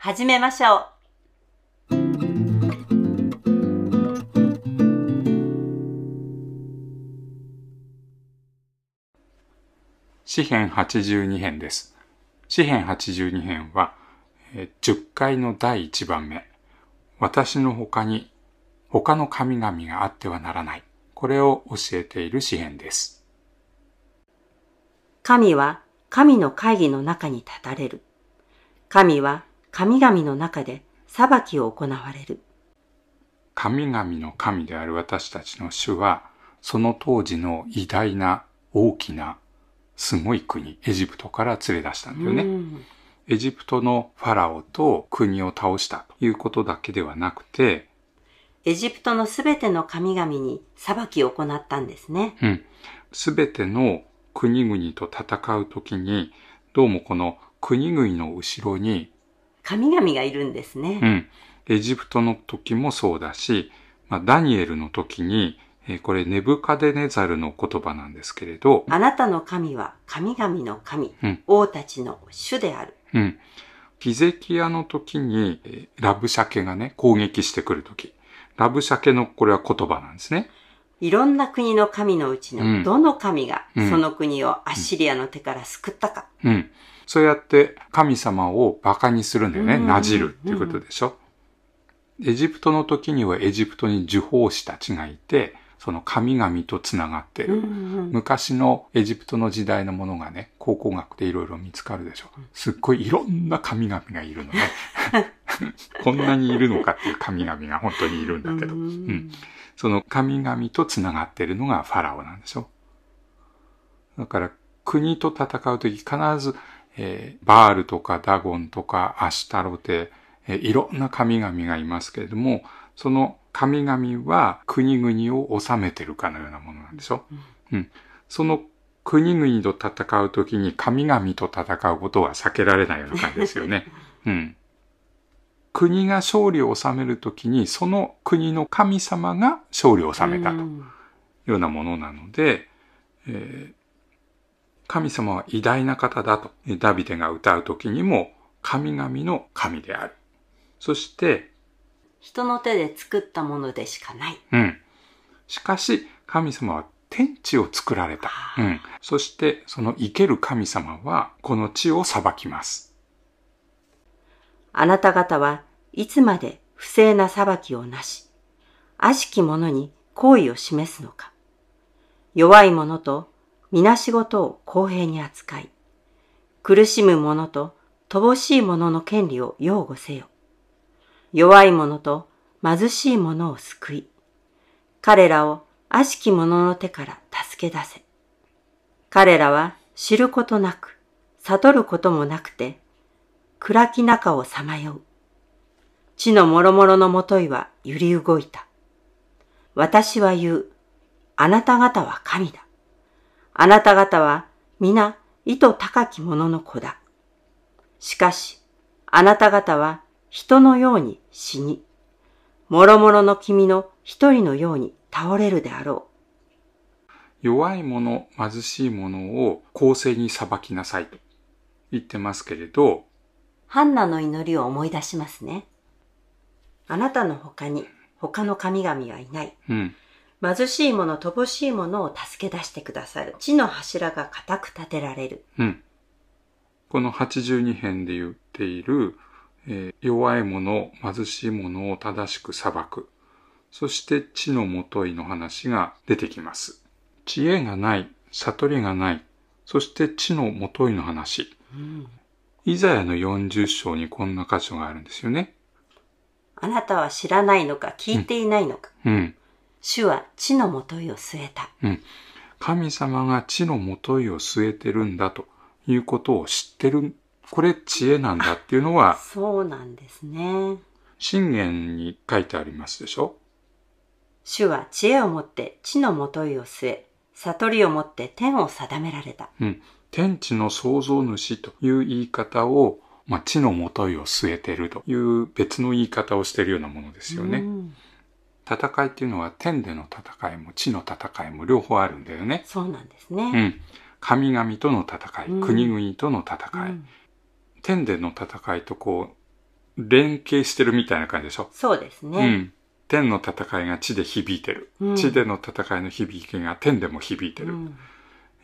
始めましょう。詩編82編です詩編82編はえー10回の第1番目私の他に他の神々があってはならないこれを教えている詩編です神は神の会議の中に立たれる。神は神々の中で裁きを行われる。神々の神である私たちの主は、その当時の偉大な大きなすごい国、エジプトから連れ出したんだよね。うんエジプトのファラオと国を倒したということだけではなくて、エジプトのすべての神々に裁きを行ったんですね。うん、すべての国々と戦うときに、どうもこの国々の後ろに、神々がいるんですうね。ん、エジプトの時もそうだし、まあ、ダニエルの時に、えーこれネブカデネザルの言葉なんですけれど、あなたの神は神々の神、うん王たちの主である。うん。ヒゼキヤの時に、えーラブシャケがね、攻撃してくる時。ラブシャケのこれは言葉なんですね。いろんな国の神のうちうんのどの神がうんその国をアッシリアの手から救ったか。うん。そうやって神様を馬鹿にするんだよね。うんなじるっていうことでしょ。エジプトの時にはエジプトに呪法師たちがいて、その神々とつながってる。昔のエジプトの時代のものがね、考古学でいろいろ見つかるでしょ。すっごいいろんな神々がいるのね。こんなにいるのかっていう神々が本当にいるんだけど。うんうんその神々とつながっているのがファラオなんでしょ。だから国と戦うとき必ず、えーバールとかダゴンとかアシュタロテ、えーいろんな神々がいますけれども、その神々は国々を治めてるかのようなものなんでしょ？うん。その国々と戦うときに神々と戦うことは避けられないような感じですよね。うん。国が勝利を収めるときに、その国の神様が勝利を収めたといううんようなものなので、えー神様は偉大な方だと、えーダビデが歌うときにも、神々の神である。そして、人の手で作ったものでしかない。うん。しかし、神様は天地を作られた。うん。そして、その生ける神様は、この地を裁きます。あなた方はいつまで不正な裁きをなし、悪しき者に好意を示すのか。弱い者とみなしごとを公平に扱い、苦しむ者と乏しい者の権利を擁護せよ。弱い者と貧しい者を救い、彼らを悪しき者の手から助け出せ。彼らは知ることなく、悟ることもなくて、暗き中をさまよう。地のもろもろのもといは揺り動いた。私は言う。あなた方は神だ。あなた方は皆意図高き者の子だ。しかし、あなた方は人のように死に、もろもろの君の一人のように倒れるであろ弱い者、貧しい者を公正に裁きなさいと言ってますけれど、う。ハンナの祈りを思い出しますね。あなたの他に他の神々はいない。うん。貧しい者、乏しい者を助け出してくださる。地の柱が固く立てられる。うん。この82編で言っている、えー弱い者、貧しい者を正しく裁く。そして地のもといの話が出てきます。知恵がない、悟りがない、そして地のもといの話。イザヤの40章にこんな箇所があるんですよね。あなたは知らないのか聞いていないのか。うん。主は地のもといを据えた。神様が地のもといを据えてるんだということを知ってるこれ知恵なんだっていうのは、そうなんですね。信玄に書いてありますでしょ？主は知恵をもって地のもといを据え、悟りをもって天を定められた。うん。天地の創造主という言い方を、まあ、地のもといを据えてるという別の言い方をしているようなものですよね。うん戦いっていうのは天での戦いも地の戦いも両方あるんだよね。そうなんですうね。ん。神々との戦い、うん国々との戦い、うん天での戦いとこう、連携してるみたいな感じでしょ？そうですうね。ん。天の戦いが地で響いてる。うん地での戦いの響きが天でも響いてる。うん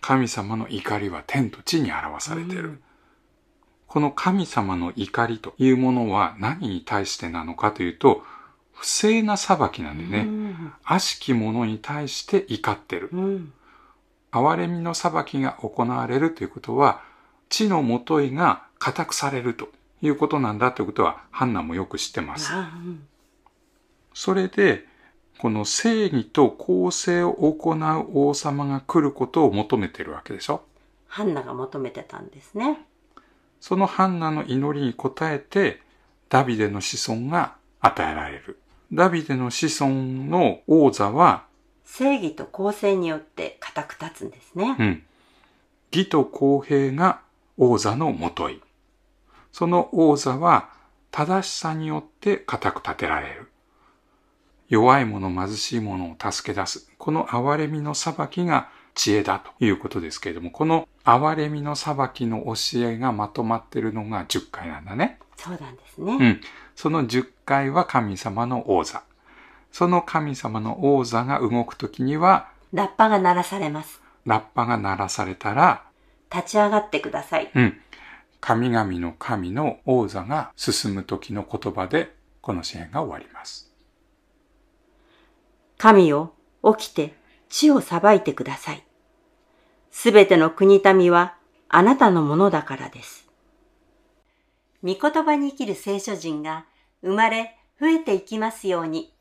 神様の怒りは天と地に表されている。うんこの神様の怒りというものは何に対してなのかというと、不正な裁きなんでね、悪しき者に対して怒ってる。うんうん憐れみの裁きが行われるということは、地のもといが固くされるということなんだということは、ハンナもよく知ってます。あうんそれで、この正義と公正を行う王様が来ることを求めてるわけでしょハンナが求めてたんですね。そのハンナの祈りに応えて、ダビデの子孫が与えられる。ダビデの子孫の王座は、正義と公正によって固く立つんですね。うん。義と公平が王座のもとい。その王座は正しさによって固く立てられる。弱い者、貧しい者を助け出す。この憐れみの裁きが知恵だということですけれども、この憐れみの裁きの教えがまとまっているのが10回なんだね。そうなんですね。うん。その10回は神様の王座。その神様の王座が動くときには、ラッパが鳴らされます。ラッパが鳴らされたら、立ち上がってください。うん。神々の神の王座が進む時の言葉で、この詩篇が終わります。神よ、起きて地を裁いてください。すべての国民はあなたのものだからです。御言葉に生きる聖書人が生まれ増えていきますように。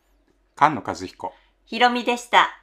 菅野和彦。ひろみでした。